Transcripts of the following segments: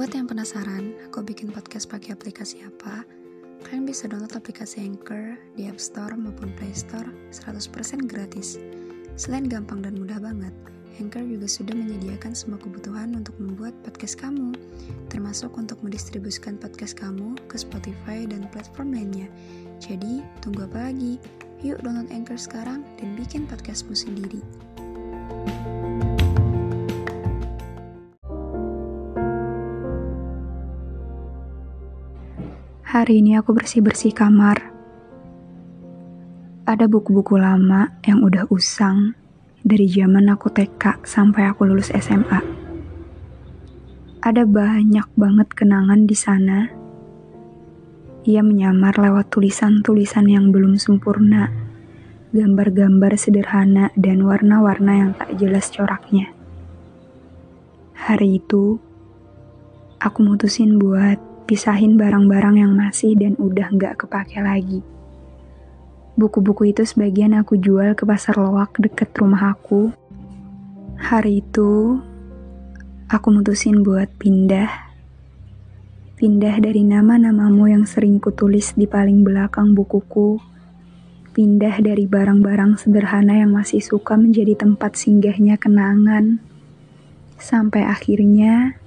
Buat yang penasaran, aku bikin podcast pakai aplikasi apa? Kalian bisa download aplikasi Anchor di App Store maupun Play Store 100% gratis. Selain gampang dan mudah banget, Anchor juga sudah menyediakan semua kebutuhan untuk membuat podcast kamu, termasuk untuk mendistribusikan podcast kamu ke Spotify dan platform lainnya. Jadi, tunggu apa lagi? Yuk download Anchor sekarang dan bikin podcastmu sendiri. Hari ini aku bersih-bersih kamar. Ada buku-buku lama yang udah usang dari zaman aku TK sampai aku lulus SMA. Ada banyak banget kenangan di sana. Ia menyamar lewat tulisan-tulisan yang belum sempurna, gambar-gambar sederhana dan warna-warna yang tak jelas coraknya. Hari itu, aku mutusin buat pisahin barang-barang yang masih dan udah nggak kepake lagi. Buku-buku itu sebagian aku jual ke pasar loak deket rumah aku. Hari itu, aku mutusin buat pindah. Pindah dari nama-namamu yang sering kutulis di paling belakang bukuku. Pindah dari barang-barang sederhana yang masih suka menjadi tempat singgahnya kenangan. Sampai akhirnya,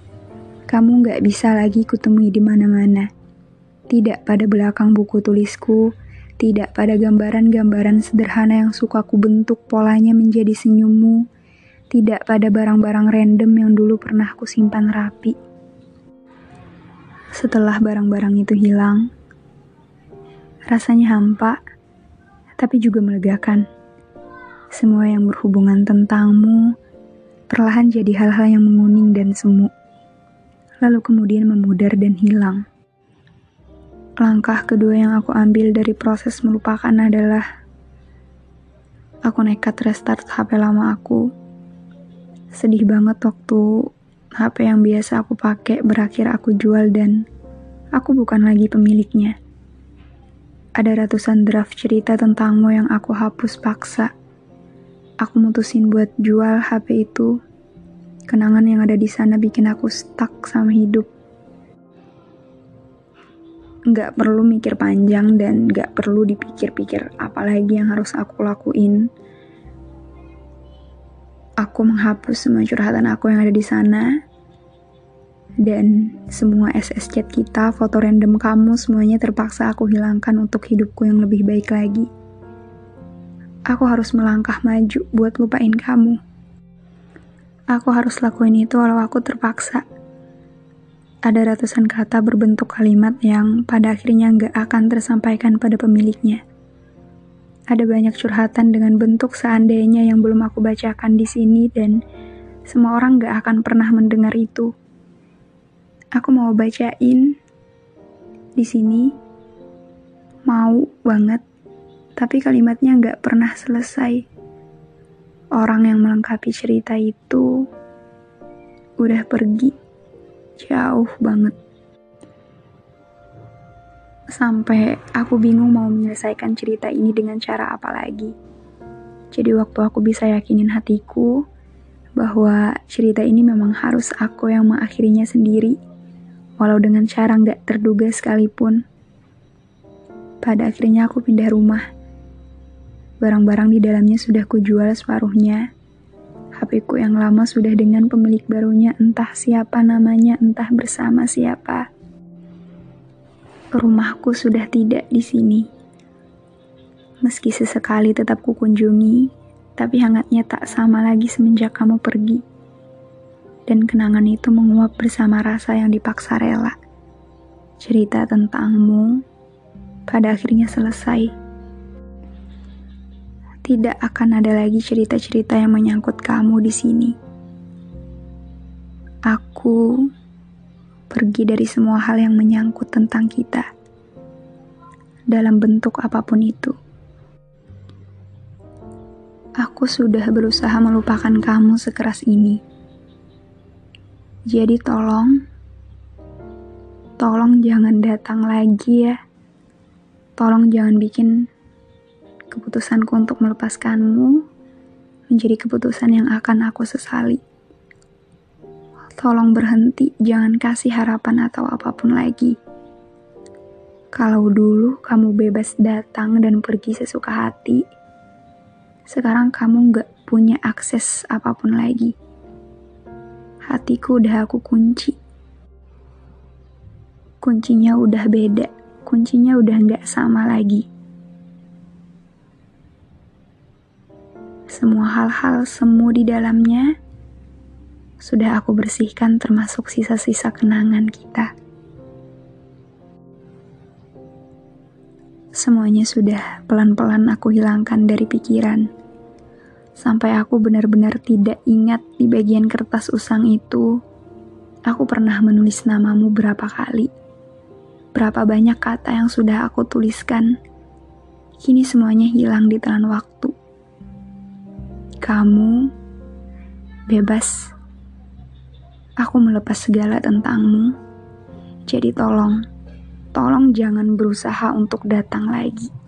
kamu gak bisa lagi kutemui di mana-mana. Tidak pada belakang buku tulisku, tidak pada gambaran-gambaran sederhana yang suka ku bentuk polanya menjadi senyummu, tidak pada barang-barang random yang dulu pernah ku simpan rapi. Setelah barang-barang itu hilang, rasanya hampa, tapi juga melegakan. Semua yang berhubungan tentangmu perlahan jadi hal-hal yang menguning dan semu lalu kemudian memudar dan hilang. Langkah kedua yang aku ambil dari proses melupakan adalah aku nekat restart HP lama aku. Sedih banget waktu HP yang biasa aku pakai berakhir aku jual dan aku bukan lagi pemiliknya. Ada ratusan draft cerita tentangmu yang aku hapus paksa. Aku mutusin buat jual HP itu Kenangan yang ada di sana bikin aku stuck sama hidup. Nggak perlu mikir panjang dan nggak perlu dipikir-pikir apalagi yang harus aku lakuin. Aku menghapus semua curhatan aku yang ada di sana. Dan semua SS chat kita, foto random kamu, semuanya terpaksa aku hilangkan untuk hidupku yang lebih baik lagi. Aku harus melangkah maju buat lupain kamu. Aku harus lakuin itu walau aku terpaksa. Ada ratusan kata berbentuk kalimat yang pada akhirnya nggak akan tersampaikan pada pemiliknya. Ada banyak curhatan dengan bentuk seandainya yang belum aku bacakan di sini dan semua orang nggak akan pernah mendengar itu. Aku mau bacain di sini, mau banget, tapi kalimatnya nggak pernah selesai orang yang melengkapi cerita itu udah pergi jauh banget. Sampai aku bingung mau menyelesaikan cerita ini dengan cara apa lagi. Jadi waktu aku bisa yakinin hatiku bahwa cerita ini memang harus aku yang mengakhirinya sendiri, walau dengan cara nggak terduga sekalipun. Pada akhirnya aku pindah rumah Barang-barang di dalamnya sudah kujual separuhnya. HP ku yang lama sudah dengan pemilik barunya entah siapa namanya, entah bersama siapa. Rumahku sudah tidak di sini. Meski sesekali tetap kukunjungi, tapi hangatnya tak sama lagi semenjak kamu pergi. Dan kenangan itu menguap bersama rasa yang dipaksa rela. Cerita tentangmu pada akhirnya selesai tidak akan ada lagi cerita-cerita yang menyangkut kamu di sini. Aku pergi dari semua hal yang menyangkut tentang kita, dalam bentuk apa pun itu. Aku sudah berusaha melupakan kamu sekeras ini. Jadi, tolong, tolong jangan datang lagi ya. Tolong jangan bikin keputusanku untuk melepaskanmu menjadi keputusan yang akan aku sesali. Tolong berhenti, jangan kasih harapan atau apa pun lagi. Kalau dulu kamu bebas datang dan pergi sesuka hati, sekarang kamu gak punya akses apa pun lagi. Hatiku udah aku kunci. Kuncinya udah beda, kuncinya udah gak sama lagi. Semua hal-hal semu di dalamnya sudah aku bersihkan termasuk sisa-sisa kenangan kita. Semuanya sudah pelan-pelan aku hilangkan dari pikiran. Sampai aku benar-benar tidak ingat di bagian kertas usang itu, aku pernah menulis namamu berapa kali. Berapa banyak kata yang sudah aku tuliskan, kini semuanya hilang di telan waktu. Kamu bebas Aku melepas segala tentangmu. Jadi tolong, tolong jangan berusaha untuk datang lagi.